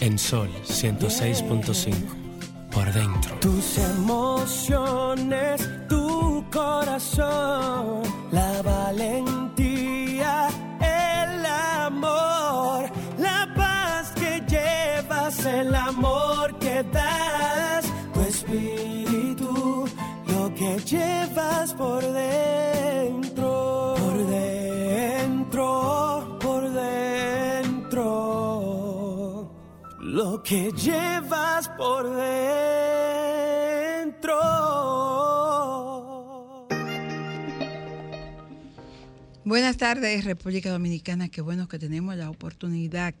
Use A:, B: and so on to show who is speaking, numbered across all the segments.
A: En Sol 106.5. Por dentro.
B: Tus emociones, tu corazón, la valentía, el amor, la paz que llevas, el amor que das, tu espíritu, lo que llevas por dentro, que llevas por dentro.
C: Buenas tardes, República Dominicana. Qué bueno que tenemos la oportunidad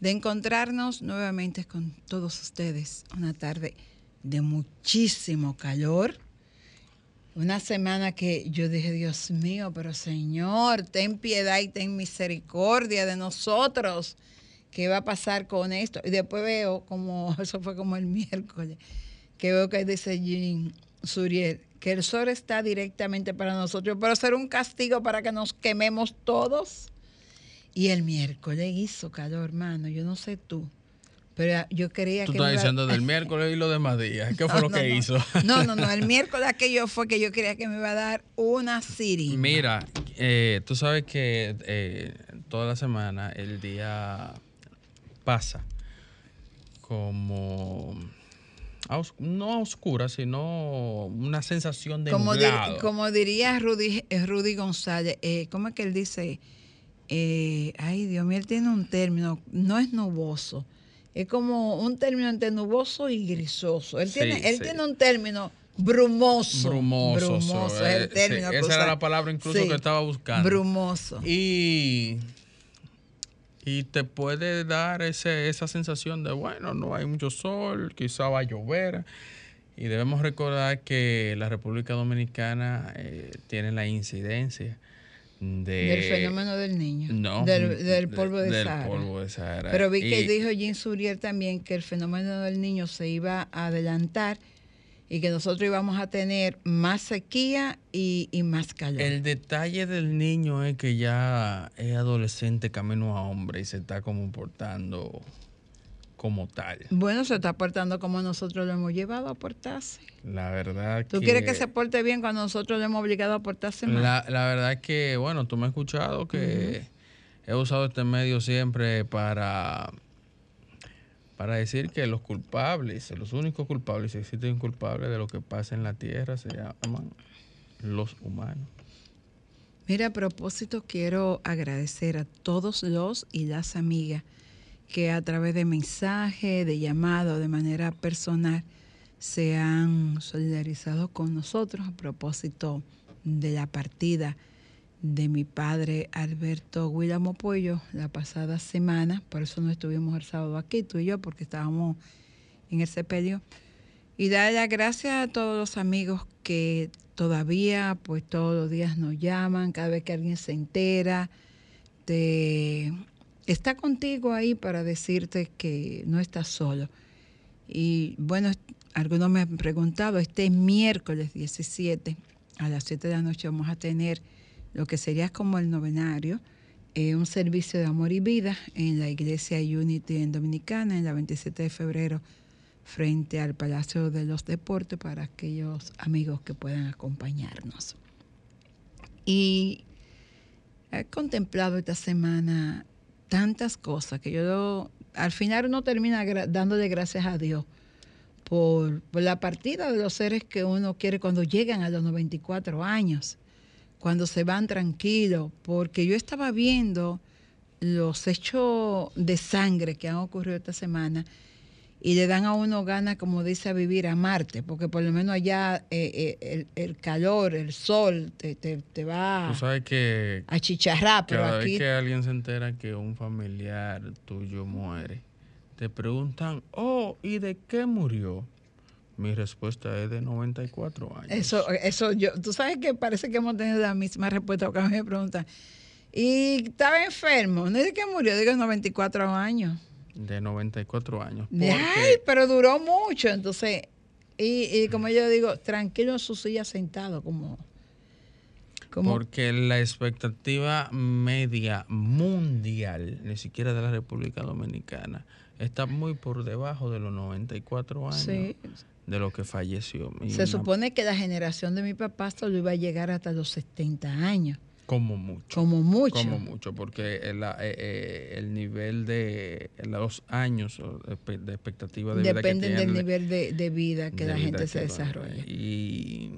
C: de encontrarnos nuevamente con todos ustedes. Una tarde de muchísimo calor. Una semana que yo dije, Dios mío, pero Señor, ten piedad y ten misericordia de nosotros. ¿Qué va a pasar con esto? Y después veo como, eso fue como el miércoles, que veo que dice Jean Suriel, que el sol está directamente para nosotros, pero será un castigo para que nos quememos todos. Y el miércoles hizo calor, hermano, yo no sé tú, pero yo quería
D: Tú
C: que...
D: estás
C: me iba-
D: diciendo del miércoles y los demás días. ¿Qué fue
C: No,
D: lo
C: no,
D: que
C: no.
D: hizo?
C: No, no, no, el miércoles aquello fue que yo creía que me iba a dar una sirimba.
D: Mira, eh, tú sabes que eh, toda la semana el día pasa como a os- no a oscura, sino una sensación de
C: como, dir- como diría Rudy, eh, Rudy González, eh, ¿cómo es que él dice? Eh, ay, Dios mío, él tiene un término, no es nuboso, es como un término entre nuboso y grisoso. Él,
D: Sí,
C: tiene, él
D: sí.
C: tiene un término brumoso.
D: Brumoso,
C: Brumoso
D: so-
C: es
D: eh,
C: el término.
D: sí,
C: que
D: esa era la palabra incluso que estaba buscando.
C: Brumoso.
D: Y, y te puede dar ese, esa sensación de, bueno, no hay mucho sol, quizá va a llover. Y debemos recordar que la República Dominicana eh, tiene la incidencia de...
C: del fenómeno del niño.
D: No,
C: Del, del
D: de-
C: polvo de
D: del
C: Sahara.
D: polvo de Sahara.
C: Pero vi que
D: Y-
C: dijo Jean Suriel también que el fenómeno del niño se iba a adelantar y que nosotros íbamos a tener más sequía y, y más calor.
D: El detalle del niño es que ya es adolescente camino a hombre y se está comportando como tal.
C: bueno, se está portando como nosotros lo hemos llevado a portarse.
D: La verdad
C: ¿Tú
D: que...
C: quieres que se porte bien cuando nosotros lo hemos obligado a portarse mal?
D: La, la verdad es que, bueno, tú me has escuchado que he usado este medio siempre para, para decir que los culpables, los únicos culpables, si existen culpables de lo que pasa en la tierra, se llaman los humanos.
C: Mira, a propósito, quiero agradecer a todos los y las amigas que a través de mensaje, de llamado, de manera personal, se han solidarizado con nosotros a propósito de la partida de mi padre Alberto Guillermo Pollo la pasada semana. Por eso no estuvimos el sábado aquí, tú y yo, porque estábamos en el sepelio. Y dar las gracias a todos los amigos que todavía, pues todos los días nos llaman, cada vez que alguien se entera, te está contigo ahí para decirte que no estás solo. Y bueno, algunos me han preguntado, este miércoles 17 a las 7 de la noche vamos a tener lo que sería como el novenario, eh, un servicio de amor y vida en la iglesia Unity en Dominicana, en la 27 de febrero, frente al Palacio de los Deportes, para aquellos amigos que puedan acompañarnos. Y he contemplado esta semana tantas cosas que yo al final uno termina dándole gracias a Dios por, por la partida de los seres que uno quiere cuando llegan a los 94 años, cuando se van tranquilos, porque yo estaba viendo los hechos de sangre que han ocurrido esta semana y le dan a uno ganas, como dice, a vivir a Marte, porque por lo menos allá eh, eh, el, el calor, el sol te, te, te va
D: Tú sabes que
C: a chicharrar, pero
D: cada
C: aquí
D: vez que alguien se entera que un familiar tuyo muere, te preguntan, oh, ¿y de qué murió? Mi respuesta es de 94 años.
C: Eso, eso yo, tú sabes que parece que hemos tenido la misma respuesta cuando me preguntan. Y estaba enfermo, no es que murió, digo 94 años.
D: De 94 años. Porque-
C: Ay, pero duró mucho, entonces, y, y como yo digo, tranquilo en su silla sentado, como, como
D: Porque la expectativa media mundial, ni siquiera de la República Dominicana, está muy por debajo de los 94 años
C: Sí.
D: De lo que falleció. Y
C: Se
D: una-
C: supone que la generación de mi papá solo iba a llegar hasta los 70 años,
D: Como mucho.
C: como mucho.
D: Como mucho, porque el, eh, eh, el nivel de los años de expectativa de vida que
C: Dependen del nivel de, de vida que
D: de
C: la
D: vida
C: gente
D: que
C: se desarrolla.
D: Y,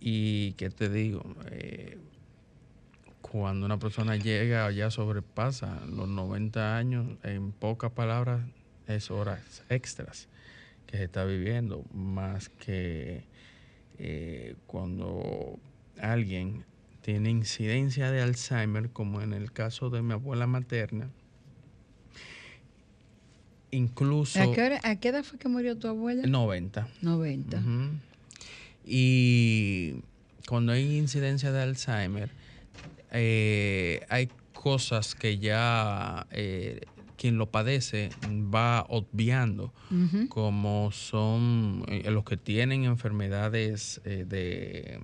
D: y qué te digo, Eh, cuando una persona llega o ya sobrepasa los 90 años, en pocas palabras, es horas extras que se está viviendo, más que eh, cuando alguien tiene incidencia de Alzheimer, como en el caso de mi abuela materna, incluso
C: ¿A qué, hora- a qué edad fue que murió tu abuela?
D: 90.
C: 90.
D: Ujú. Y cuando hay incidencia de Alzheimer, eh, hay cosas que ya eh, quien lo padece va obviando,
C: Ujú.
D: como son eh, los que tienen enfermedades eh, de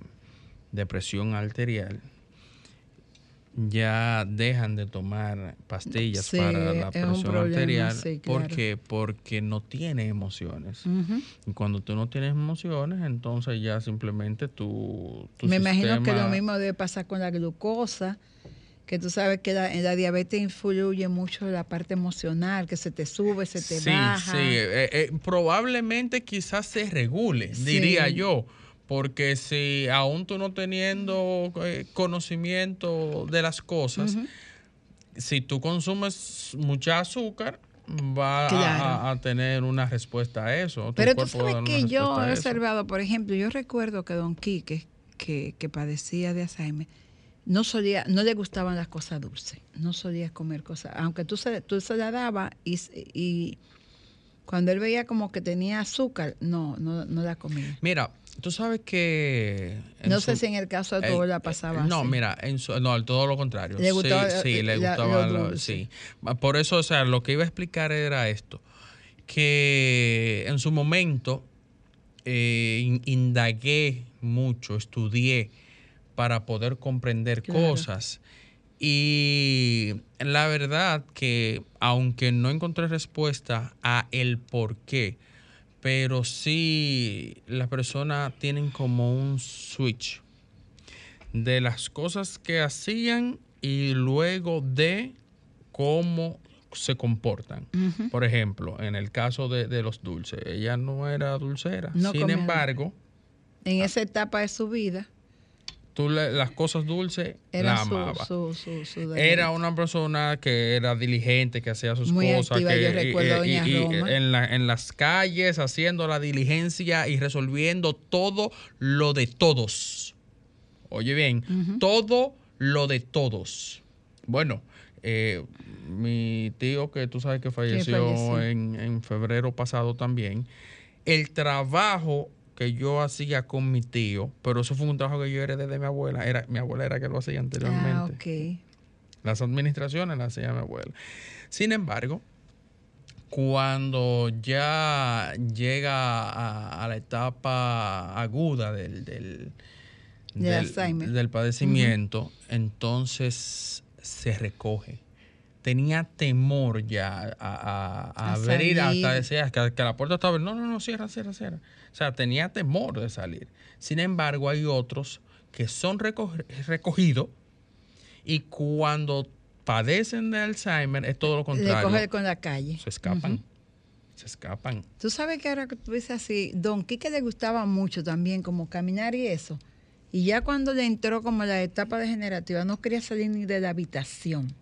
D: depresión arterial. Ya dejan de tomar pastillas
C: Sí,
D: para la presión
C: problema,
D: arterial.
C: sí,
D: ¿Por qué? Porque no tiene emociones. Y cuando tú no tienes emociones, entonces ya simplemente tu, tu
C: Me imagino que lo mismo debe pasar con la glucosa, que tú sabes que la, la diabetes influye mucho la parte emocional, que se te sube, se te
D: sí,
C: baja.
D: Sí, eh, eh, probablemente quizás se regule,
C: Sí.
D: diría yo. Porque si aún tú no teniendo eh, conocimiento de las cosas, si tú consumes mucha azúcar, va a-
C: Claro.
D: a, a tener una respuesta a eso. Tu
C: Pero tú sabes que yo he observado, por ejemplo, yo recuerdo que don Quique, que, que padecía de Alzheimer, no solía, no le gustaban las cosas dulces, no solía comer cosas, aunque tú se, tú se la dabas y, y cuando él veía como que tenía azúcar, no, no, no la comía.
D: Mira, tú sabes que...
C: No sé
D: su-
C: si en el caso de tu
D: Eh,
C: abuela
D: eh,
C: pasaba
D: No,
C: así.
D: mira, en su- no, todo lo contrario.
C: Le gustaba,
D: sí, sí, le
C: la-
D: gustaba,
C: lo
D: sí. Por eso, o sea, lo que iba a explicar era esto, que en su momento eh, in- indagué mucho, estudié para poder comprender
C: Claro.
D: cosas. Y la verdad que aunque no encontré respuesta a el por qué, pero sí las personas tienen como un switch de las cosas que hacían y luego de cómo se comportan. Por ejemplo, en el caso de, de los dulces, ella no era dulcera.
C: No
D: Sin
C: comía
D: embargo,
C: En esa etapa de su vida
D: tú le- las cosas dulces
C: era
D: la amaba.
C: su, su, su
D: Era una persona que era diligente, que hacía sus
C: Muy
D: cosas,
C: activa,
D: que
C: yo recuerdo a doña Roma.
D: en, la- en las calles haciendo la diligencia y resolviendo todo lo de todos. Oye bien, todo lo de todos. Bueno, eh, mi tío que tú sabes que falleció,
C: falleció.
D: En, en febrero pasado también, el trabajo que yo hacía con mi tío, pero eso fue un trabajo que yo heredé de mi abuela, era mi abuela era que lo hacía anteriormente.
C: Ah, ok.
D: Las administraciones las hacía mi abuela. Sin embargo, cuando ya llega a, a la etapa aguda del, del,
C: De
D: del- padecimiento, entonces se recoge. Tenía temor ya a, a- a
C: A
D: abrir,
C: salir.
D: hasta decía que, que la puerta estaba abierta. No, no, no, cierra, cierra, cierra. O sea, tenía temor de salir. Sin embargo, hay otros que son reco- recogidos y cuando padecen de Alzheimer es todo lo
C: Le
D: contrario.
C: coge con la calle.
D: Se escapan. Se escapan.
C: Tú sabes que ahora que tú dices así, Don Quique le gustaba mucho también como caminar y eso. Y ya cuando le entró como la etapa degenerativa, no quería salir ni de la habitación.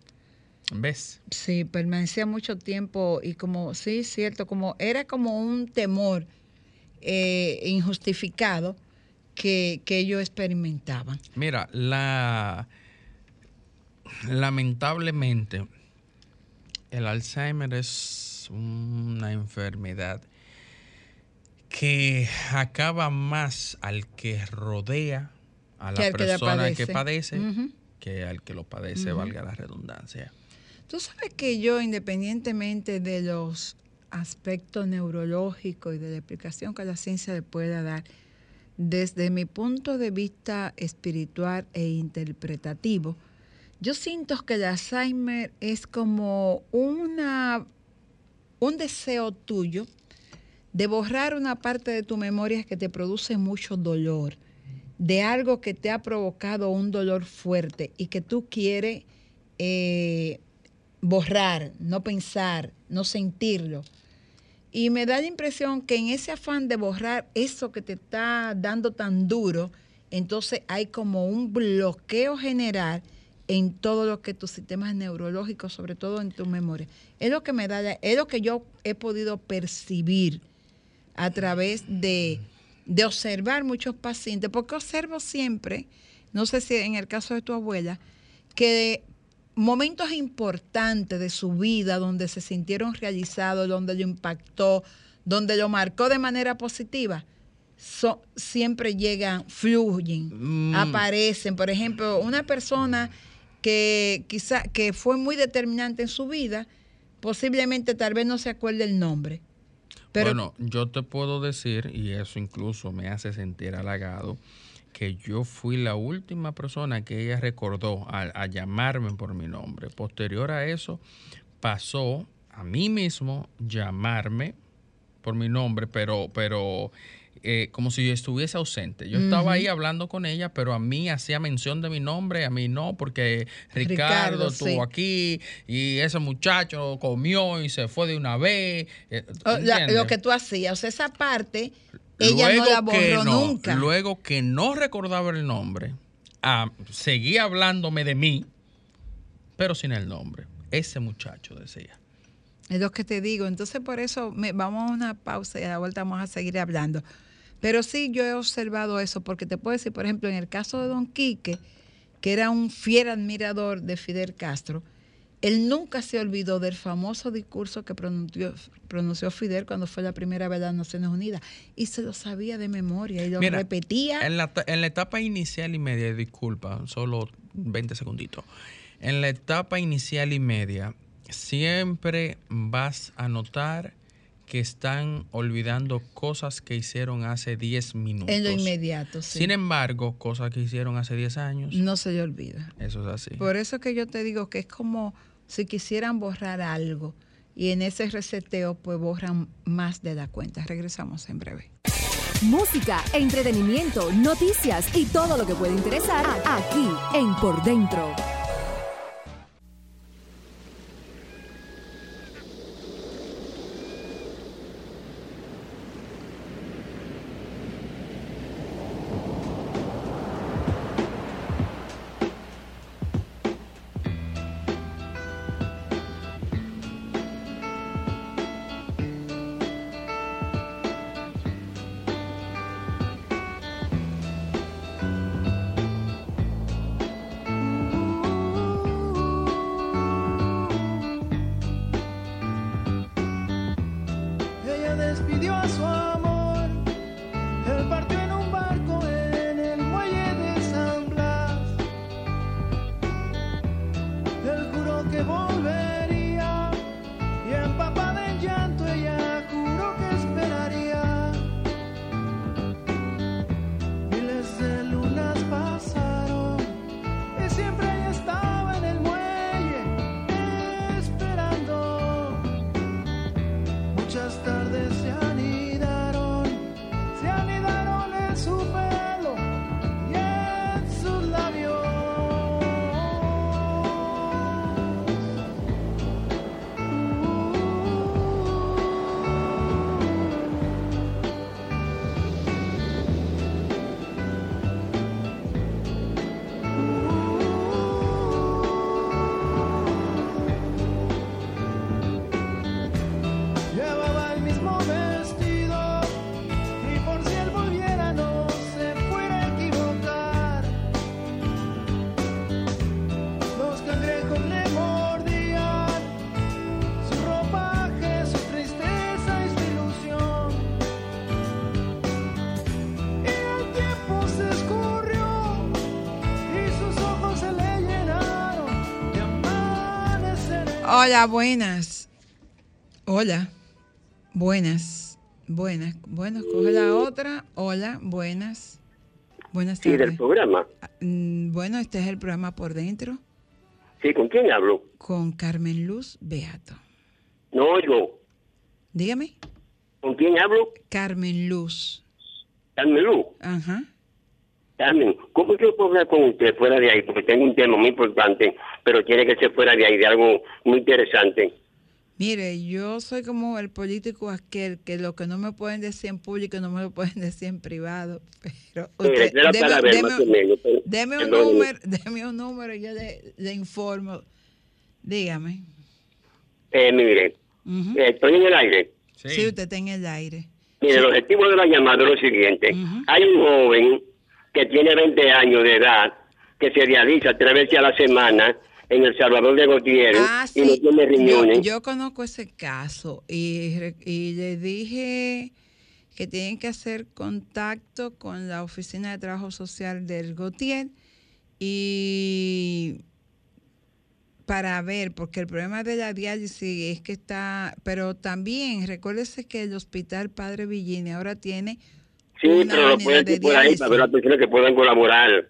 D: ¿Ves?
C: Sí, permanecía mucho tiempo y como, sí, cierto, como era como un temor eh, injustificado que, que ellos experimentaban.
D: Mira, la lamentablemente el Alzheimer es una enfermedad que acaba más al que rodea a la
C: Que que
D: persona que
C: padece.
D: que al que lo padece, valga la redundancia.
C: Tú sabes que yo, independientemente de los aspectos neurológicos y de la explicación que la ciencia le pueda dar, desde mi punto de vista espiritual e interpretativo, Yo siento que el Alzheimer es como una, un deseo tuyo de borrar una parte de tu memoria que te produce mucho dolor, de algo que te ha provocado un dolor fuerte y que tú quieres eh, borrar, no pensar, no sentirlo. Y me da la impresión que en ese afán de borrar eso que te está dando tan duro, entonces hay como un bloqueo general en todo lo que tus sistemas neurológicos, sobre todo en tu memoria. Es lo que me da, es lo que yo he podido percibir a través de, de observar muchos pacientes, porque observo siempre, no sé si en el caso de tu abuela, que momentos importantes de su vida donde se sintieron realizados, donde lo impactó, donde lo marcó de manera positiva, siempre llegan, fluyen, mm. aparecen. Por ejemplo, una persona que quizá que fue muy determinante en su vida, posiblemente tal vez no se acuerde el nombre.
D: Pero, bueno, yo te puedo decir, y eso incluso me hace sentir halagado, que yo fui la última persona que ella recordó a, llamarme por mi nombre. Posterior a eso, pasó a mí mismo llamarme por mi nombre, pero, pero eh, como si yo estuviese ausente. Yo estaba ahí hablando con ella, pero a mí hacía mención de mi nombre, a mí no, porque Ricardo, estuvo aquí y ese muchacho comió y se fue de una vez.
C: Eh, lo que tú hacías, o sea, esa parte ella no la borró nunca.
D: Luego que no recordaba el nombre, ah, seguía hablándome de mí, pero sin el nombre. Ese muchacho decía.
C: Es lo que te digo. Entonces, por eso vamos a una pausa y a la vuelta vamos a seguir hablando. Pero sí, yo he observado eso, porque te puedo decir, por ejemplo, en el caso de Don Quique, que era un fiel admirador de Fidel Castro, él nunca se olvidó del famoso discurso que pronunció, Fidel cuando fue la primera vez a las Naciones Unidas y se lo sabía de memoria y lo repetía.
D: En la, en la etapa inicial y media, disculpa, solo 20 segunditos. En la etapa inicial y media, siempre vas a notar que están olvidando cosas que hicieron hace 10 minutos.
C: En lo inmediato, sí.
D: Sin embargo, cosas que hicieron hace 10 años.
C: No se le olvida.
D: Eso es así.
C: Por eso que yo te digo que es como si quisieran borrar algo y en ese reseteo pues borran más de la cuenta. Regresamos en breve.
E: Música, entretenimiento, noticias y todo lo que puede interesar aquí en Por Dentro.
C: Hola, buenas. Hola, buenas, buenas. Bueno, coge la otra. Hola, buenas. Buenas tardes.
F: Sí, del programa.
C: Mm, bueno, este es el programa por dentro.
F: Sí, ¿con quién hablo?
C: Con Carmen Luz Beato.
F: No oigo.
C: Dígame.
F: ¿Con quién hablo?
C: Carmen Luz.
F: Carmen Luz.
C: Ajá.
F: Carmen, ¿cómo yo puedo hablar con usted fuera de ahí? Porque tengo un tema muy importante, pero quiere que se fuera de ahí, de algo muy interesante.
C: Mire, yo soy como el político aquel que lo que no me pueden decir en público no me lo pueden decir en privado. Pero
F: Mire,
C: usted,
F: era
C: deme,
F: para ver
C: deme-
F: más o menos, pero-
C: deme un número, deme un número y yo le, le informo. Dígame.
F: Eh, mire,
C: Ujú.
F: eh, estoy en el aire.
D: Sí.
C: Sí, usted está en el aire.
F: Mire, el objetivo de la llamada es lo siguiente. Hay un joven que tiene 20 años de edad que se realiza tres veces a la semana en El Salvador de Gutiérrez
C: Ah,
F: y no tiene riñones.
C: yo conozco ese caso y, y le dije que tienen que hacer contacto con la Oficina de Trabajo Social del Gautier y para ver, porque el problema de la diálisis es que está, pero también recuérdese que el Hospital Padre Villini ahora tiene
F: sí, pero lo pueden
C: de
F: decir por ahí para ver las personas que puedan colaborar.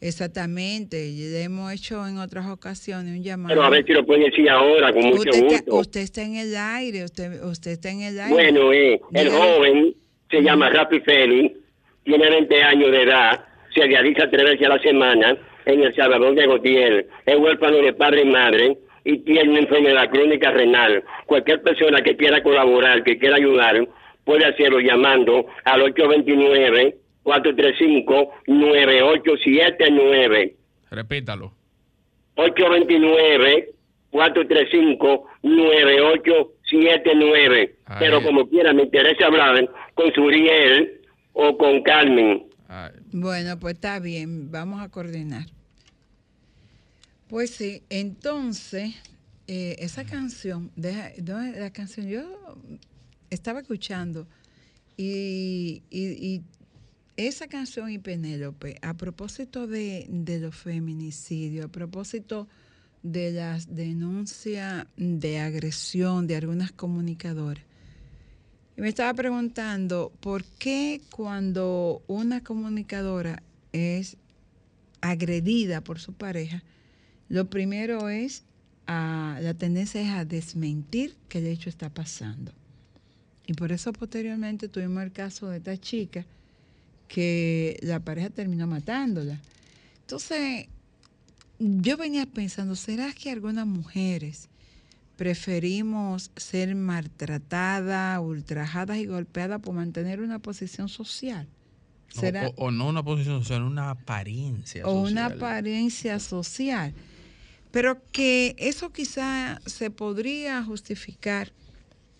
C: Exactamente, y hemos hecho en otras ocasiones un llamado.
F: Pero a ver si lo pueden decir ahora, con mucho
C: usted, está,
F: gusto.
C: usted está en el aire, usted, usted está en el aire.
F: Bueno, eh, el joven se llama Rafi Félix, tiene 20 años de edad, se realiza tres veces a la semana en El Salvador de Gautier, es huérfano de padre y madre y tiene una enfermedad crónica renal. Cualquier persona que quiera colaborar, que quiera ayudar, puede hacerlo llamando al 829-435-9879.
D: Repítalo.
F: 829-435-9879.
D: Ahí.
F: Pero como quiera, me interesa hablar con Suriel o con Carmen.
D: Ay,
C: Bueno, pues está bien, vamos a coordinar. Pues sí, entonces, eh, esa canción, deja, no, la canción, yo estaba escuchando y, esa canción y Penélope, a propósito de, de los feminicidios, a propósito de las denuncias de agresión de algunas comunicadoras, y me estaba preguntando por qué cuando una comunicadora es agredida por su pareja, lo primero es a, la tendencia es a desmentir que el hecho está pasando. Y por eso posteriormente tuvimos el caso de esta chica que la pareja terminó matándola. Entonces, yo venía pensando, ¿será que algunas mujeres preferimos ser maltratadas, ultrajadas y golpeadas por mantener una posición social?
D: o,
C: ¿Será?
D: o- o no una posición social, una apariencia
C: o una apariencia social. Pero que eso quizá se podría justificar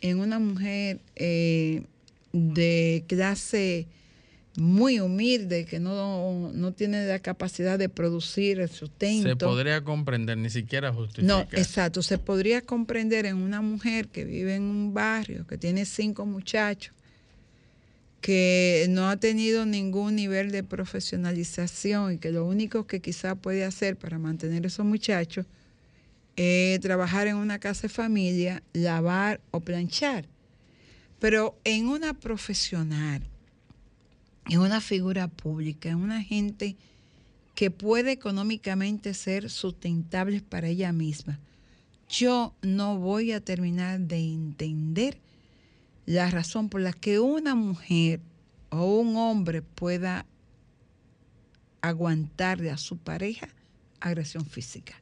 C: en una mujer eh, de clase muy humilde, que no, no tiene la capacidad de producir el sustento.
D: Se podría comprender, ni siquiera
C: No,
D: justificar.
C: exacto. Se podría comprender en una mujer que vive en un barrio, que tiene cinco muchachos, que no ha tenido ningún nivel de profesionalización y que lo único que quizá puede hacer para mantener esos muchachos es trabajar en una casa de familia, lavar o planchar. Pero en una profesional, en una figura pública, en una gente que puede económicamente ser sustentable para ella misma, yo no voy a terminar de entender la razón por la que una mujer o un hombre pueda aguantarle a su pareja agresión física.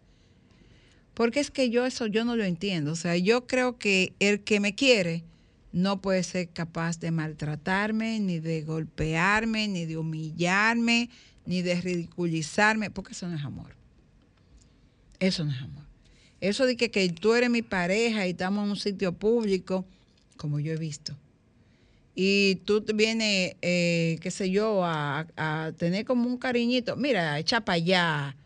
C: Porque es que yo eso yo no lo entiendo. O sea, yo creo que el que me quiere no puede ser capaz de maltratarme, ni de golpearme, ni de humillarme, ni de ridiculizarme, porque eso no es amor. Eso no es amor. Eso de que, que tú eres mi pareja y estamos en un sitio público, como yo he visto, y tú vienes, eh, qué sé yo, a, a tener como un cariñito, mira, echa para allá,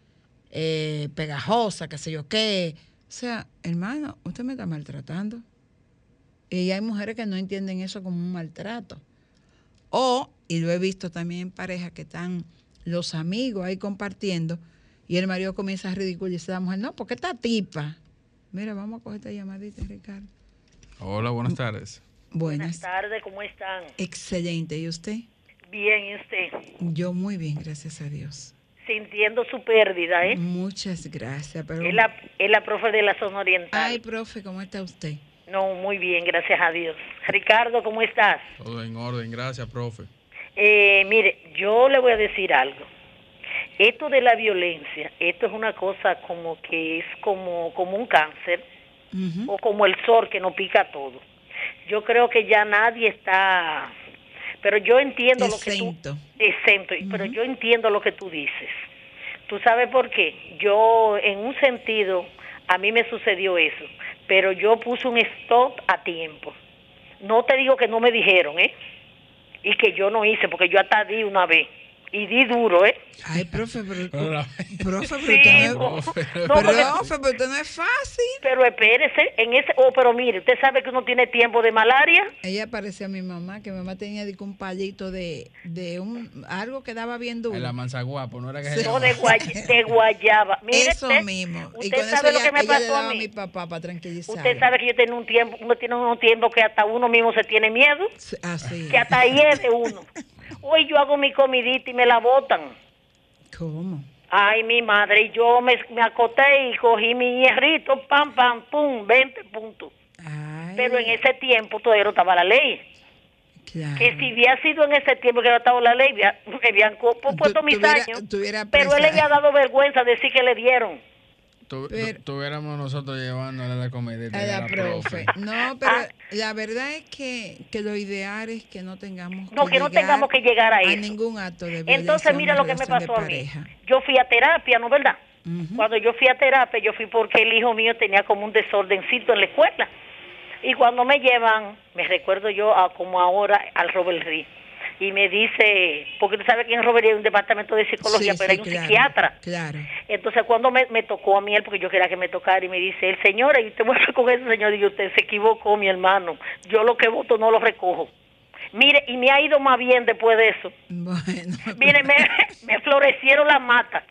C: eh, pegajosa, qué sé yo qué. O sea, hermano, usted me está maltratando. Y hay mujeres que no entienden eso como un maltrato. O, y lo he visto también en parejas que están los amigos ahí compartiendo y el marido comienza a ridiculizar a la mujer. No, porque esta tipa. Mira, vamos a coger esta llamadita, Ricardo.
D: Hola, buenas tardes.
C: Buenas.
G: Buenas tardes, ¿cómo están?
C: Excelente. ¿Y usted?
G: Bien, ¿y usted?
C: Yo muy bien, gracias a Dios.
G: Sintiendo su pérdida, ¿eh?
C: Muchas gracias. Pero...
G: Es la, es la profe de la zona oriental.
C: Ay, profe, ¿cómo está usted?
G: No, muy bien, gracias a Dios. Ricardo, ¿cómo estás?
D: Todo en orden, gracias, profe.
G: Eh, mire, yo le voy a decir algo. Esto de la violencia, esto es una cosa como que es como, como un cáncer o como el sol que nos pica todo. Yo creo que ya nadie está, pero yo entiendo lo que
C: Exento.
G: tú exento, pero yo entiendo lo que tú dices. ¿Tú sabes por qué? Yo en un sentido a mí me sucedió eso, pero yo puse un stop a tiempo. No te digo que no me dijeron, ¿eh? Y que yo no hice porque yo hasta di una vez y di duro, ¿eh?
C: Ay, profe, pero, profe, pero
G: Sí,
C: usted no, es- profe, pero usted no es fácil.
G: Pero espérese, en ese, oh, pero mire, usted sabe que uno tiene tiempo de malaria.
C: Ella parecía a mi mamá, que mi mamá tenía un palito de, de un algo que daba bien duro.
D: En la manzaguapo, ¿no era que
C: Sí.
G: No, de, guay- de guayaba. Mire,
C: Eso
G: usted-
C: mismo. Y
G: Usted
C: con eso
G: sabe lo
C: ella,
G: que me
C: le
G: pasó
C: daba
G: a
C: a
G: mí.
C: mi papá para tranquilizar.
G: Usted sabe que yo tengo un tiempo, uno tiene unos tiempos que hasta uno mismo se tiene miedo,
C: Así.
G: que hasta ahí es de uno. Hoy yo hago mi comidita y me la botan.
C: ¿Cómo?
G: Ay, mi madre, y yo me, me acoté y cogí mi hierrito, pam, pam, pum, 20 puntos.
C: Ay,
G: Pero en ese tiempo todavía no estaba la ley.
C: claro.
G: Que si hubiera sido en ese tiempo que no estaba la ley, me habían puesto mis años. Pero él le había dado vergüenza decir que le dieron.
D: Tu-
C: Pero-
D: tuviéramos nosotros llevándole la comida
C: A la profe. No, pero la verdad es que, que lo ideal es que no tengamos
G: No, que no tengamos que llegar a eso.
C: ningún acto de violencia.
G: Entonces,
C: en
G: mira lo que me pasó a mí. Yo fui a terapia, ¿no verdad? Cuando yo fui a terapia, yo fui porque el hijo mío tenía como un desordencito en la escuela. Y cuando me llevan, me recuerdo yo a, como ahora al Robert Reed. Y me dice, porque tú sabes que en Robert Reed hay un departamento de psicología,
C: Sí,
G: pero
C: sí,
G: hay un
C: claro,
G: psiquiatra.
C: Claro.
G: Entonces cuando me, me tocó a mí él, porque yo quería que me tocara, y me dice, el señor, y usted vuelve con ese señor, y usted se equivocó, mi hermano. Yo lo que voto no lo recojo. Mire, y me ha ido más bien después de eso.
C: Bueno.
G: Mire, me, me florecieron las matas.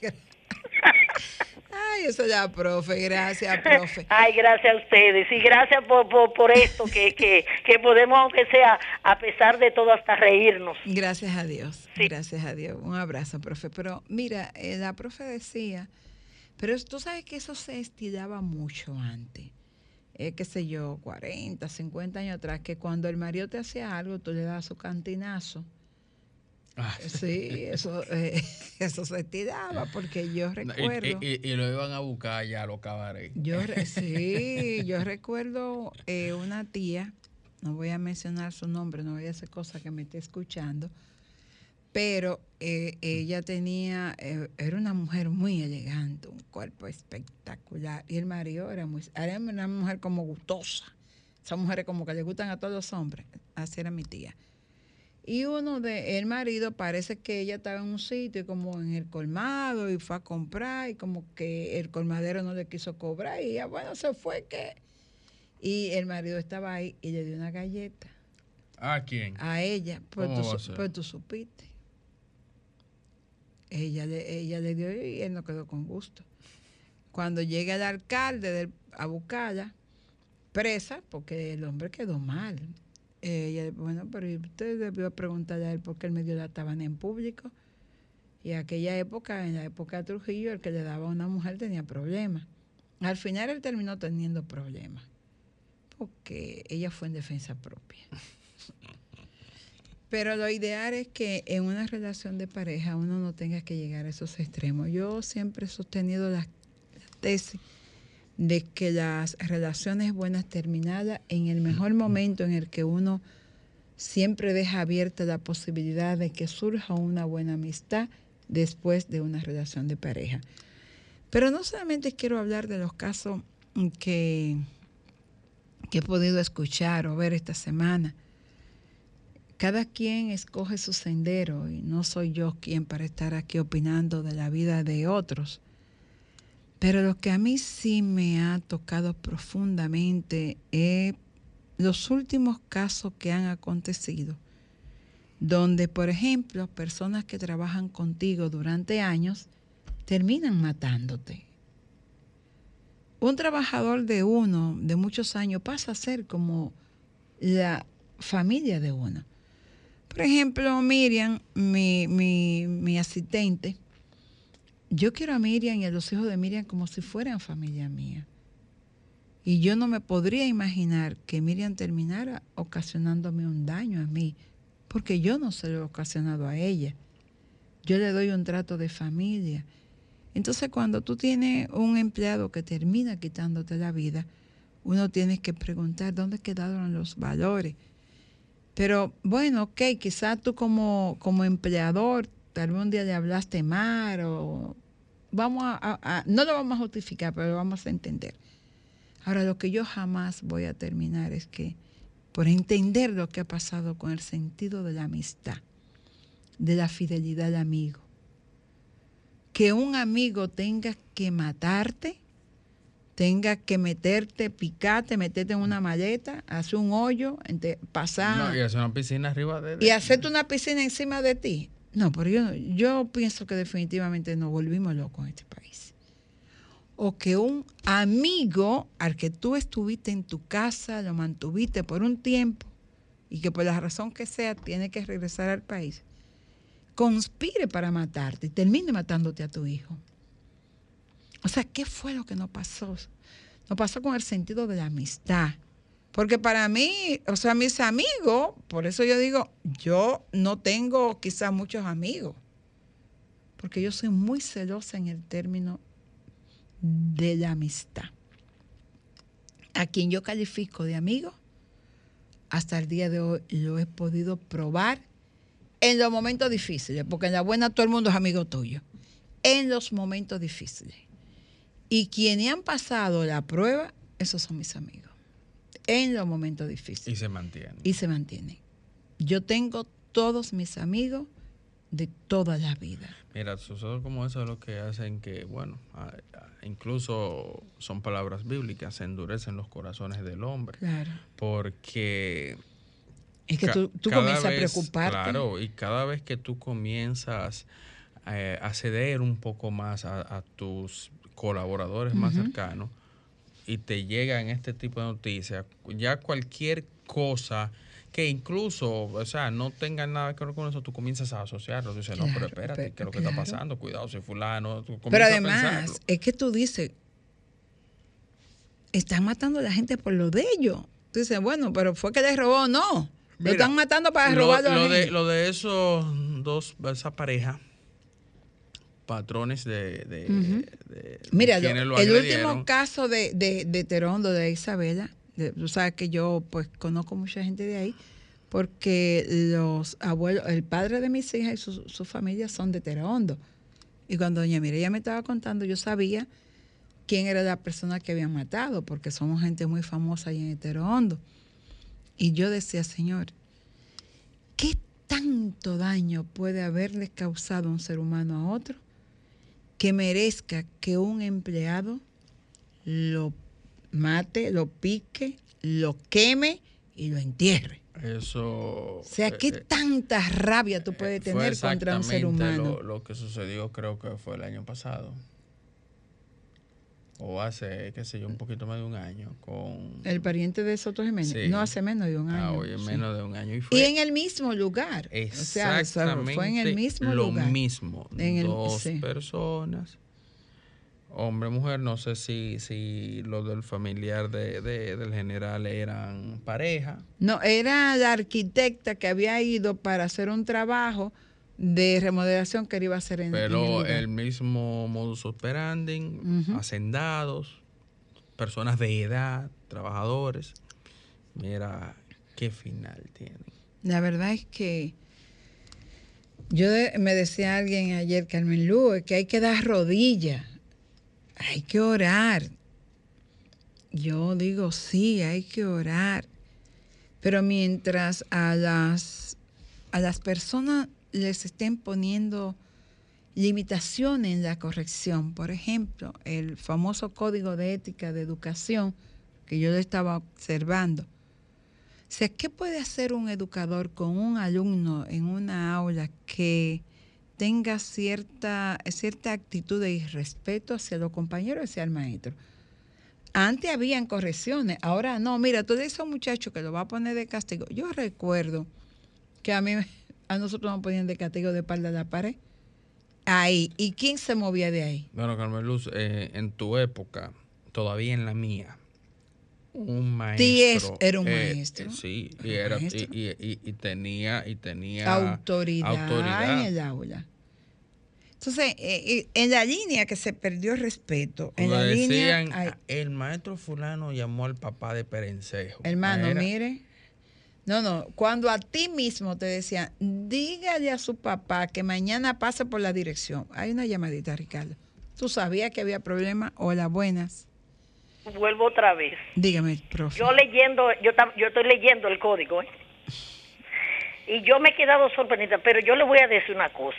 C: Ay, eso ya, profe. Gracias, profe.
G: Ay, gracias a ustedes y gracias por, por, por esto, que, que, que podemos, aunque sea, a pesar de todo, hasta reírnos.
C: Gracias a Dios,
G: Sí.
C: gracias a Dios. Un abrazo, profe. Pero mira, eh, la profe decía, pero tú sabes que eso se estilaba mucho antes. Eh, qué sé yo, 40, 50 años atrás, que cuando el marido te hacía algo, tú le dabas su cantinazo.
D: Ah,
C: Sí, eso, eh, eso se estiraba, porque yo recuerdo.
D: y- y- y lo iban a buscar ya a los cabarets.
C: Yo re- sí, yo recuerdo eh, una tía, no voy a mencionar su nombre, no voy a hacer cosa que me esté escuchando, pero eh, ella tenía, eh, era una mujer muy elegante, un cuerpo espectacular, y el marido era muy, era una mujer como gustosa, esas mujeres como que le gustan a todos los hombres, así era mi tía. Y uno de, el marido parece que ella estaba en un sitio como en el colmado y fue a comprar y como que el colmadero no le quiso cobrar y ya bueno, se fue que... Y el marido estaba ahí y le dio una galleta
D: ¿A quién?
C: a ella, pues
D: ¿Cómo
C: tú,
D: ser?
C: pues tú supiste. Ella le, ella le dio y él no quedó con gusto. Cuando llega el alcalde del, a buscarla, presa, porque el hombre quedó mal. Ella, bueno, pero usted debió preguntarle a él por qué el medio la estaban en público. Y aquella época, en la época de Trujillo, el que le daba a una mujer tenía problemas. Al final él terminó teniendo problemas, porque ella fue en defensa propia. Pero lo ideal es que en una relación de pareja uno no tenga que llegar a esos extremos. Yo siempre he sostenido la tesis de que las relaciones buenas terminadas en el mejor momento en el que uno siempre deja abierta la posibilidad de que surja una buena amistad después de una relación de pareja. Pero no solamente quiero hablar de los casos que, que he podido escuchar o ver esta semana. Cada quien escoge su sendero y no soy yo quien para estar aquí opinando de la vida de otros. Pero lo que a mí sí me ha tocado profundamente es los últimos casos que han acontecido, donde, por ejemplo, personas que trabajan contigo durante años terminan matándote. Un trabajador de uno, de muchos años, pasa a ser como la familia de uno. Por ejemplo, Miriam, mi, mi, mi asistente, yo quiero a Miriam y a los hijos de Miriam como si fueran familia mía. Y yo no me podría imaginar que Miriam terminara ocasionándome un daño a mí, porque yo no se lo he ocasionado a ella. Yo le doy un trato de familia. Entonces cuando tú tienes un empleado que termina quitándote la vida, uno tiene que preguntar dónde quedaron los valores. Pero bueno, ok, quizás tú como, como empleador, tal vez un día le hablaste mal o vamos a, no lo vamos a justificar, pero lo vamos a entender. Ahora, lo que yo jamás voy a terminar es que por entender lo que ha pasado con el sentido de la amistad, de la fidelidad al amigo, que un amigo tenga que matarte, tenga que meterte, picarte, meterte en una maleta, hacer un hoyo, pasar.
D: y hacer una piscina arriba de,
C: Y hacerte una piscina encima de ti. No, pero yo, yo pienso que definitivamente nos volvimos locos en este país o que un amigo al que tú estuviste en tu casa, lo mantuviste por un tiempo y que por la razón que sea tiene que regresar al país, conspire para matarte y termine matándote a tu hijo. O sea, ¿qué fue lo que nos pasó? Nos pasó con el sentido de la amistad. Porque para mí, o sea, mis amigos, por eso yo digo, yo no tengo quizás muchos amigos, porque yo soy muy celosa en el término de la amistad. A quien yo califico de amigo, hasta el día de hoy lo he podido probar en los momentos difíciles, porque en la buena todo el mundo es amigo tuyo, en los momentos difíciles. Y quienes han pasado la prueba, esos son mis amigos, en los momentos difíciles.
D: Y se mantienen.
C: Y se mantienen. Yo tengo todos mis amigos de toda la vida.
D: Mira, sucede como eso es lo que hacen que, bueno, incluso son palabras bíblicas, se endurecen los corazones del hombre.
C: Claro.
D: Porque...
C: Es que tú, comienzas a preocuparte.
D: Claro, y cada vez que tú comienzas eh, a ceder un poco más a, tus colaboradores más cercanos y te llegan este tipo de noticias, ya cualquier cosa que incluso, o sea, no tengan nada que ver con eso, tú comienzas a asociarlo. Tú dices, no, pero espérate, ¿qué es lo que está pasando? Cuidado, si fulano.
C: pero además, es que tú dices, están matando a la gente por lo de ellos. Tú dices, bueno, pero fue que les robó, no. lo están matando para robar
D: lo, de, lo de esos dos, esa pareja, patrones de.
C: Mira, el último caso de, de, de Terondo, de Isabela, tú sabes que yo pues conozco mucha gente de ahí porque los abuelos, el padre de mis hijas y su, familia son de Terondo. Y cuando doña Mireya me estaba contando, yo sabía quién era la persona que habían matado, porque somos gente muy famosa ahí en Terondo. Y yo decía, Señor, ¿qué tanto daño puede haberle causado un ser humano a otro que merezca que un empleado lo mate, lo pique, lo queme y lo entierre.
D: Eso.
C: O sea, ¿qué eh, tanta rabia tú puedes tener contra un ser humano?
D: Lo, lo que sucedió, creo que fue el año pasado. O hace, qué sé yo, un poquito más de un año con...
C: El pariente de Soto Jiménez. No hace menos de un ah, año.
D: Ah, oye, menos de un año. Y,
C: fue y, en el mismo lugar.
D: Exactamente. fue en el mismo lo mismo. En dos personas hombre mujer no sé si si los del familiar de, del general eran pareja
C: no era la arquitecta que había ido para hacer un trabajo de remodelación que iba a hacer en
D: pero el, mismo modus operandi hacendados personas de edad trabajadores mira qué final tienen
C: la verdad es que yo me decía alguien ayer Carmen Lú que hay que dar rodillas hay que orar. Yo digo, sí, hay que orar. Pero mientras a las, a las personas les estén poniendo limitaciones en la corrección, por ejemplo, el famoso código de ética de educación que yo estaba observando. O sea, ¿qué puede hacer un educador con un alumno en una aula que tenga cierta, cierta actitud de irrespeto hacia los compañeros y hacia el maestro. Antes habían correcciones, ahora no. Mira, todo esos muchachos que lo va a poner de castigo. Yo recuerdo que a mí, a nosotros nos ponían de castigo de espalda a la pared. Ahí. ¿Y quién se movía de ahí?
D: Bueno, Carmen Luz, eh, en tu época, todavía en la mía, un maestro.
C: Tíes era un
D: eh,
C: maestro.
D: eh, sí, y, era, y,
C: maestro.
D: y- y- y tenía, y tenía
C: autoridad,
D: autoridad.
C: en el aula. Entonces, eh, en la línea que se perdió el respeto, en la línea,
D: decían,
C: ay,
D: "Ah, el maestro fulano llamó al papá de Perencejo.
C: hermano,
D: Era-
C: mire, no, no, cuando a ti mismo te decían, dígale a su papá que mañana pase por la dirección. Hay una llamadita, Ricardo. ¿Tú sabías que había problema? Hola, buenas.
G: Vuelvo otra vez.
C: Dígame, profe.
G: Yo leyendo, yo, yo estoy leyendo el código, ¿eh? Y yo me he quedado sorprendida, pero yo le voy a decir una cosa.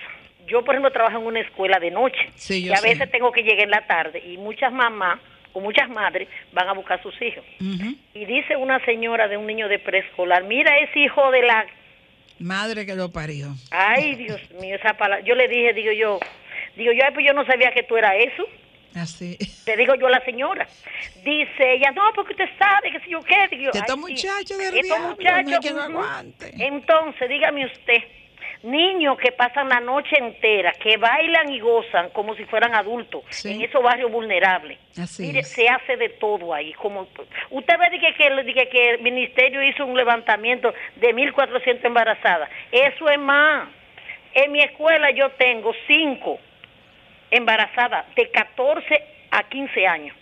G: Yo, por ejemplo, trabajo en una escuela de noche.
C: Sí, yo
G: y a
C: sé.
G: veces tengo que llegar en la tarde y muchas mamás o muchas madres van a buscar a sus hijos. Y dice una señora de un niño de preescolar, mira ese hijo de la...
C: Madre que lo parió.
G: Ay, Dios mío, esa palabra. Yo le dije, digo yo, digo yo, ay, pues yo no sabía que tú eras eso.
C: Así.
G: Le digo yo a la señora. Dice ella, no, porque usted sabe que si yo qué. Digo,
C: estos
G: "Ay, sí,
C: muchachos del
G: estos muchachos,
C: no hay quien lo
G: ujú".
C: aguante.
G: Entonces, dígame usted, niños que pasan la noche entera, que bailan y gozan como si fueran adultos
C: Sí.
G: en esos barrios vulnerables.
C: Así
G: Mire,
C: es.
G: se hace de todo ahí. Como Usted ve que, que- que el ministerio hizo un levantamiento de 1.400 embarazadas. Eso es más. En mi escuela yo tengo cinco embarazadas de 14 a 15 años.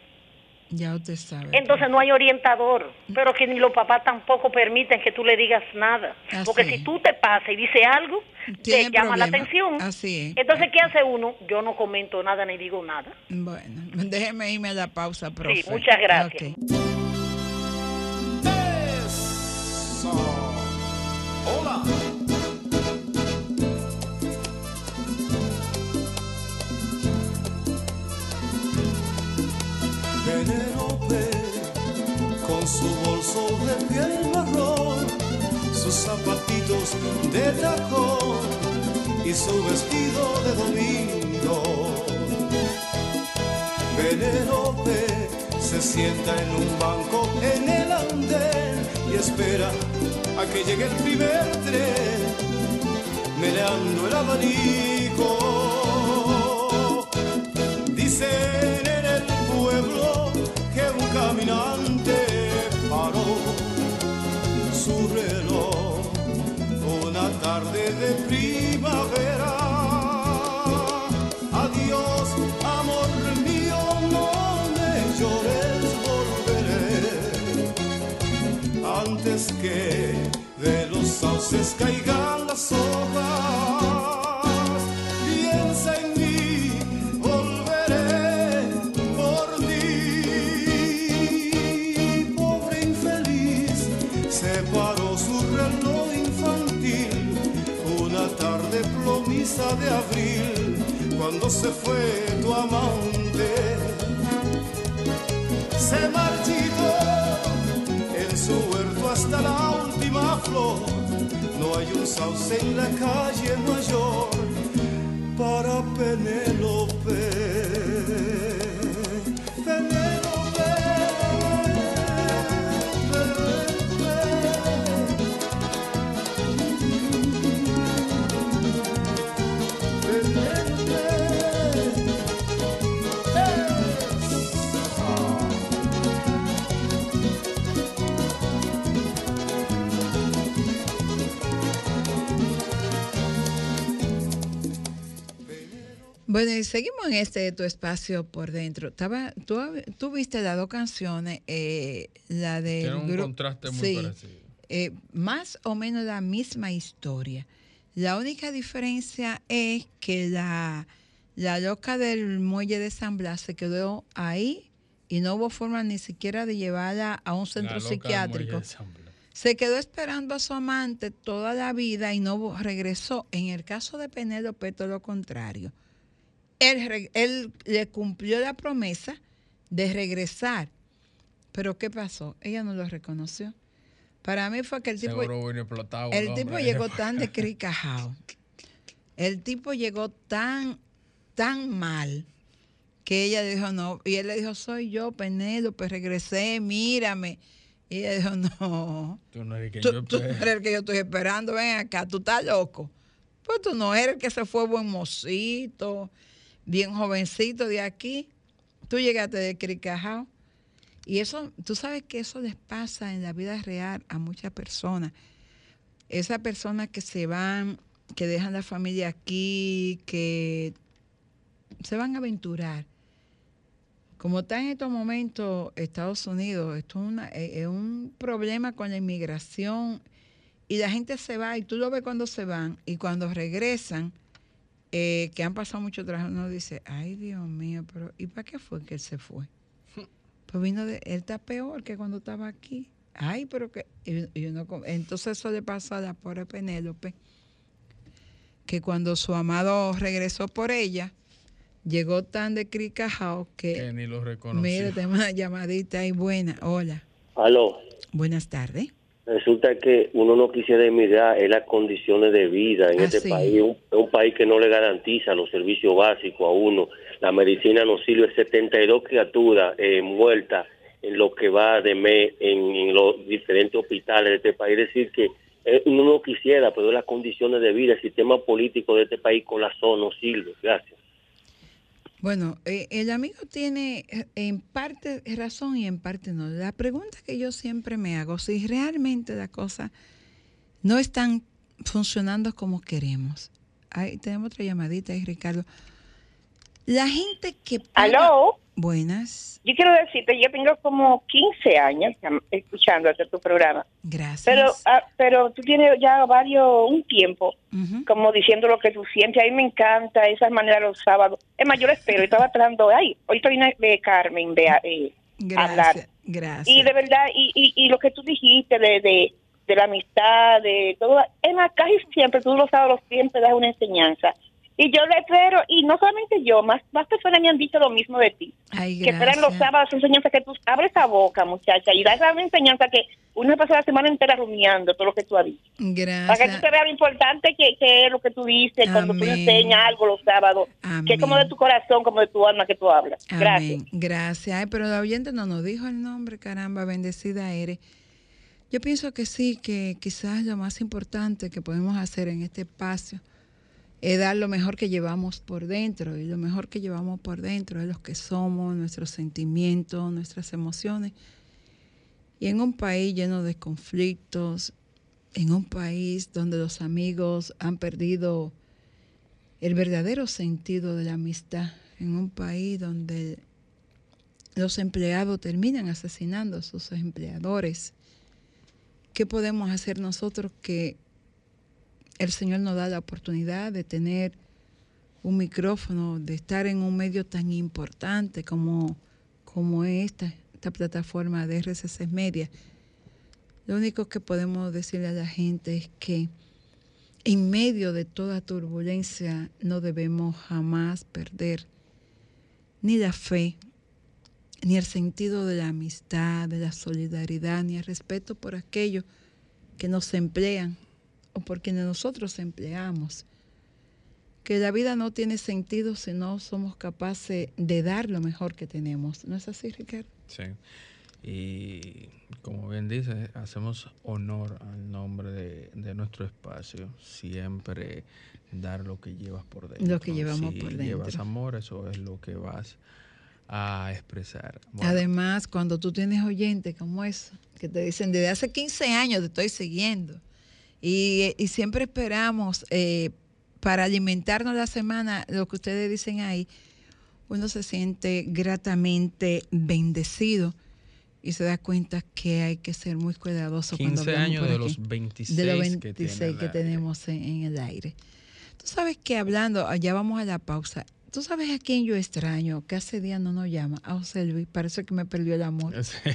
C: Ya usted sabe.
G: Entonces no hay orientador, pero que ni los papás tampoco permiten que tú le digas nada.
C: Así
G: Porque si tú te pasas y dices algo, te llama la atención.
C: Así es.
G: Entonces, ¿qué hace uno? Yo no comento nada ni digo nada.
C: Bueno, déjeme irme a la pausa, profe.
G: muchas gracias.
C: Ok.
B: Penélope, con su bolso de piel marrón, sus zapatitos de tacón y su vestido de domingo. Penélope se sienta en un banco en el andén y espera a que llegue el primer tren, meneando el abanico. De los sauces caigan las hojas. Piensa en mí, volveré por ti. Pobre infeliz, se paró su reloj infantil una tarde plomiza de abril, cuando se fue tu amante. Se No hay un sauce en la calle mayor para. Penélope.
C: Bueno, y seguimos en este tu espacio por dentro. Estaba, tú, tú viste las dos canciones, eh, la de
D: Tiene un contraste muy parecido.
C: eh, más o menos la misma historia. La única diferencia es que la, la loca del muelle de San Blas se quedó ahí y no hubo forma ni siquiera de llevarla a un centro psiquiátrico. Se quedó esperando a su amante toda la vida y no regresó. En el caso de Penélope, todo lo contrario. Él, él le cumplió la promesa de regresar. Pero ¿qué pasó? Ella no lo reconoció. Para mí fue que el tipo,
D: explotado.
C: el
D: hombre.
C: tipo llegó tan decricajado. El tipo llegó tan, tan mal que ella dijo no. Y él le dijo, soy yo, Penélope, regresé, mírame. Y ella dijo, no.
D: Tú no eres que
C: Tú,
D: yo
C: tú eres el que yo estoy esperando, ven acá, tú estás loco. Pues tú no eres el que se fue buen mocito, bien jovencito de aquí. Tú llegaste de Cricajao. Y eso, tú sabes que eso les pasa en la vida real a muchas personas. Esas personas que se van, que dejan la familia aquí, que se van a aventurar. Como está en estos momentos Estados Unidos, esto es, una- es- es un problema con la inmigración y la gente se va y tú lo ves cuando se van y cuando regresan, eh, que han pasado mucho trabajo, uno dice, ay Dios mío, pero ¿y para qué fue que él se fue? Pues vino de, él está peor que cuando estaba aquí. Ay, pero que, y- y uno entonces eso le pasó a la pobre Penélope, que cuando su amado regresó por ella, llegó tan de cricajao
D: Que
C: que,
D: ni lo reconoció.
C: mira, tenemos una llamadita ahí buena. Hola,
F: Aló.
C: buenas tardes.
F: Resulta que uno no quisiera emigrar en las condiciones de vida en
C: Ah,
F: este
C: sí.
F: país, un, un país que no le garantiza los servicios básicos a uno. La medicina no sirve, 72 criaturas eh, muertas en lo que va de mes en, los diferentes hospitales de este país. Es decir, que eh, uno no quisiera, pero las condiciones de vida, el sistema político de este país colapsó, no sirve. Gracias.
C: Bueno, eh, el amigo tiene eh, en parte razón y en parte no. La pregunta que yo siempre me hago, si realmente las cosas no están funcionando como queremos. Ahí tenemos otra llamadita ahí, Ricardo. La gente que... paga-
H: Aló,
C: Buenas,
H: yo quiero decirte, yo tengo como 15 años escuchando este tu programa,
C: gracias.
H: pero ah, pero tú tienes ya varios, un tiempo,
C: Ujú.
H: como diciendo lo que tú sientes, a mí me encanta esa manera los sábados. Es más, yo lo espero, estaba tratando, ay, ahorita viene de Carmen, de, eh, hablar.
C: Gracias, gracias.
H: Y de verdad, y, y, y lo que tú dijiste de, de, de la amistad, de todo, en la casi siempre, tú los sábados siempre das una enseñanza. Y yo le espero, y no solamente yo, más, más personas me han dicho lo mismo de ti.
C: Ay,
H: que esperan los
C: gracias.
H: sábados enseñanza que tú abres esa boca, muchacha, y das esa enseñanza que uno pasa la semana entera rumiando todo lo que tú has dicho. Para que tú
C: Gracias.
H: te veas lo importante que, que es lo que tú dices cuando tú enseñas algo los sábados, que es como de tu corazón, como de tu alma que tú hablas. Gracias.
C: Gracias. Ay, pero la oyente no nos dijo el nombre, caramba, bendecida eres. Yo pienso que sí, que quizás lo más importante que podemos hacer en este espacio es dar lo mejor que llevamos por dentro. Y lo mejor que llevamos por dentro es lo que somos, nuestros sentimientos, nuestras emociones. Y en un país lleno de conflictos, en un país donde los amigos han perdido el verdadero sentido de la amistad, en un país donde los empleados terminan asesinando a sus empleadores. ¿Qué podemos hacer nosotros que el Señor nos da la oportunidad de tener un micrófono, de estar en un medio tan importante como, como esta, esta plataforma de RCC Media? Lo único que podemos decirle a la gente es que en medio de toda turbulencia no debemos jamás perder ni la fe, ni el sentido de la amistad, de la solidaridad, ni el respeto por aquellos que nos emplean o por quienes nosotros empleamos. Que la vida no tiene sentido si no somos capaces de dar lo mejor que tenemos. ¿No es así, Ricardo?
D: Sí. Y como bien dice, hacemos honor al nombre de, de nuestro espacio. Siempre dar lo que llevas por dentro.
C: Lo que llevamos
D: si
C: por
D: llevas
C: dentro.
D: amor, eso es lo que vas a expresar. Bueno,
C: Además, cuando tú tienes oyentes como eso, que te dicen, desde hace 15 años te estoy siguiendo, y, y siempre esperamos eh, para alimentarnos la semana, lo que ustedes dicen ahí, uno se siente gratamente bendecido y se da cuenta que hay que ser muy cuidadoso cuando
D: 15
C: hablamos
D: años
C: por
D: de
C: aquí,
D: los 26,
C: de los
D: que
C: 26
D: tiene
C: que,
D: el aire.
C: tenemos en, en el aire. Tú sabes que hablando, allá vamos a la pausa. Tú sabes a quién yo extraño, que hace días no nos llama, a José Luis, parece que me perdió el amor.
D: Sí.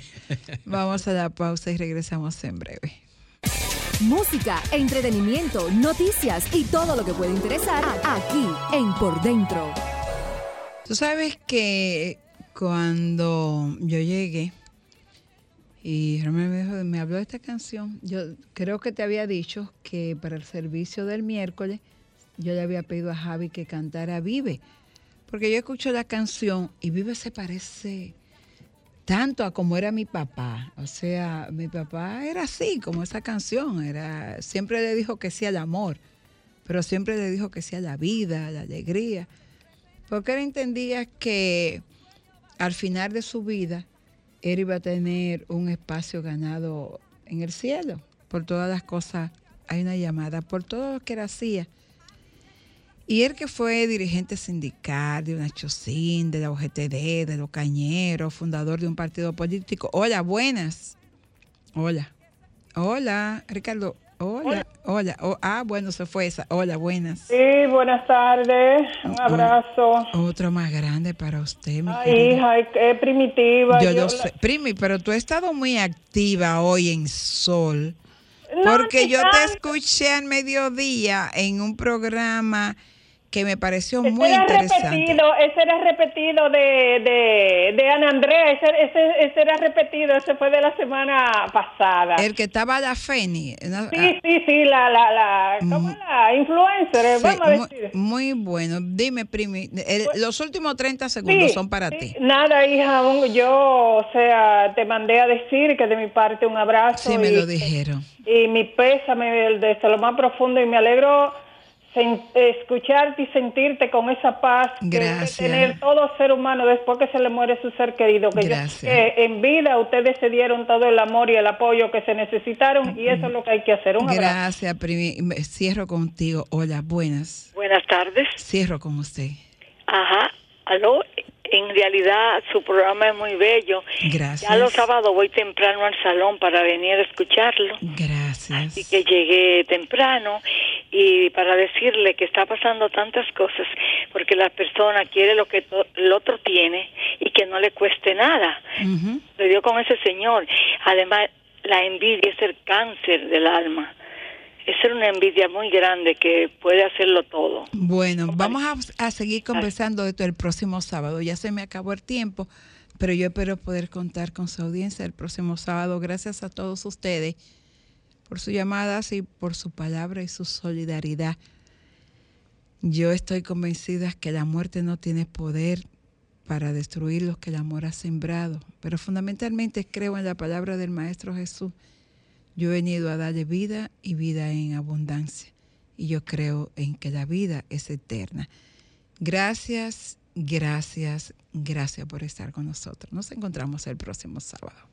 C: Vamos a la pausa y regresamos en breve.
E: Música, entretenimiento, noticias y todo lo que puede interesar aquí en Por Dentro.
C: Tú sabes que cuando yo llegué y Romero me, dijo, me habló de esta canción, yo creo que te había dicho que para el servicio del miércoles yo le había pedido a Javi que cantara Vive, porque yo escucho la canción y Vive se parece tanto a como era mi papá. O sea, mi papá era así, como esa canción, era siempre le dijo que sí al amor. pero siempre le dijo que sea la vida, la alegría, porque él entendía que al final de su vida él iba a tener un espacio ganado en el cielo, por todas las cosas, hay una llamada, por todo lo que él hacía. Y él que fue dirigente sindical de una chocín, de la OGTD, de los cañeros, fundador de un partido político. Hola, buenas. Hola. Hola, Ricardo. Hola, hola. Oh, ah, bueno, se fue esa. Hola, buenas.
I: Sí, buenas tardes. Un abrazo.
C: Otro más grande para usted, mi
I: Ay, hija, qué primitiva.
C: Yo
I: Yo
C: lo
I: la-
C: sé. Primi, pero tú has estado muy activa hoy en Sol.
I: No,
C: Porque yo te escuché al mediodía en un programa que me pareció
I: Ese
C: muy
I: era
C: interesante.
I: repetido, ese era repetido de, de, de Ana Andrea, ese, ese, ese era repetido, ese fue de la semana pasada.
C: El que estaba la Feni.
I: Sí, sí, sí, la, la, la, ¿cómo
C: Mm.
I: la? Influencer, eh,
C: Sí,
I: vamos a
C: muy,
I: decir.
C: muy bueno. Dime, Primi, el- los últimos 30 segundos
I: Sí,
C: son para
I: sí.
C: ti.
I: Nada, hija, yo, o sea, te mandé a decir que de mi parte un abrazo.
C: Sí, me
I: y,
C: lo dijeron.
I: y mi pésame desde lo más profundo y me alegro escucharte y sentirte con esa paz que debe
C: Gracias.
I: tener todo ser humano después que se le muere su ser querido. Que, yo-
C: Gracias.
I: que en vida ustedes se dieron todo el amor y el apoyo que se necesitaron y eso es lo que hay que hacer. Un abrazo.
C: Gracias, Primi. Cierro contigo. Hola, buenas.
J: Buenas tardes.
C: Cierro con usted.
J: Ajá. Aló. En realidad su programa es muy bello.
C: Gracias.
J: Ya los sábados voy temprano al salón para venir a escucharlo.
C: Gracias.
J: Y que llegué temprano y para decirle que está pasando tantas cosas porque la persona quiere lo que el otro tiene y que no le cueste nada. Le dio con ese señor. Además, la envidia es el cáncer del alma. Es ser una envidia muy grande que puede hacerlo todo.
C: Bueno, vamos a, a seguir conversando de esto el próximo sábado. Ya se me acabó el tiempo, pero yo espero poder contar con su audiencia el próximo sábado. Gracias a todos ustedes por sus llamadas y por su palabra y su solidaridad. Yo estoy convencida que la muerte no tiene poder para destruir lo que el amor ha sembrado, pero fundamentalmente creo en la palabra del Maestro Jesús. Yo he venido a darle vida y vida en abundancia. Y yo creo en que la vida es eterna. Gracias, gracias, gracias por estar con nosotros. Nos encontramos el próximo sábado.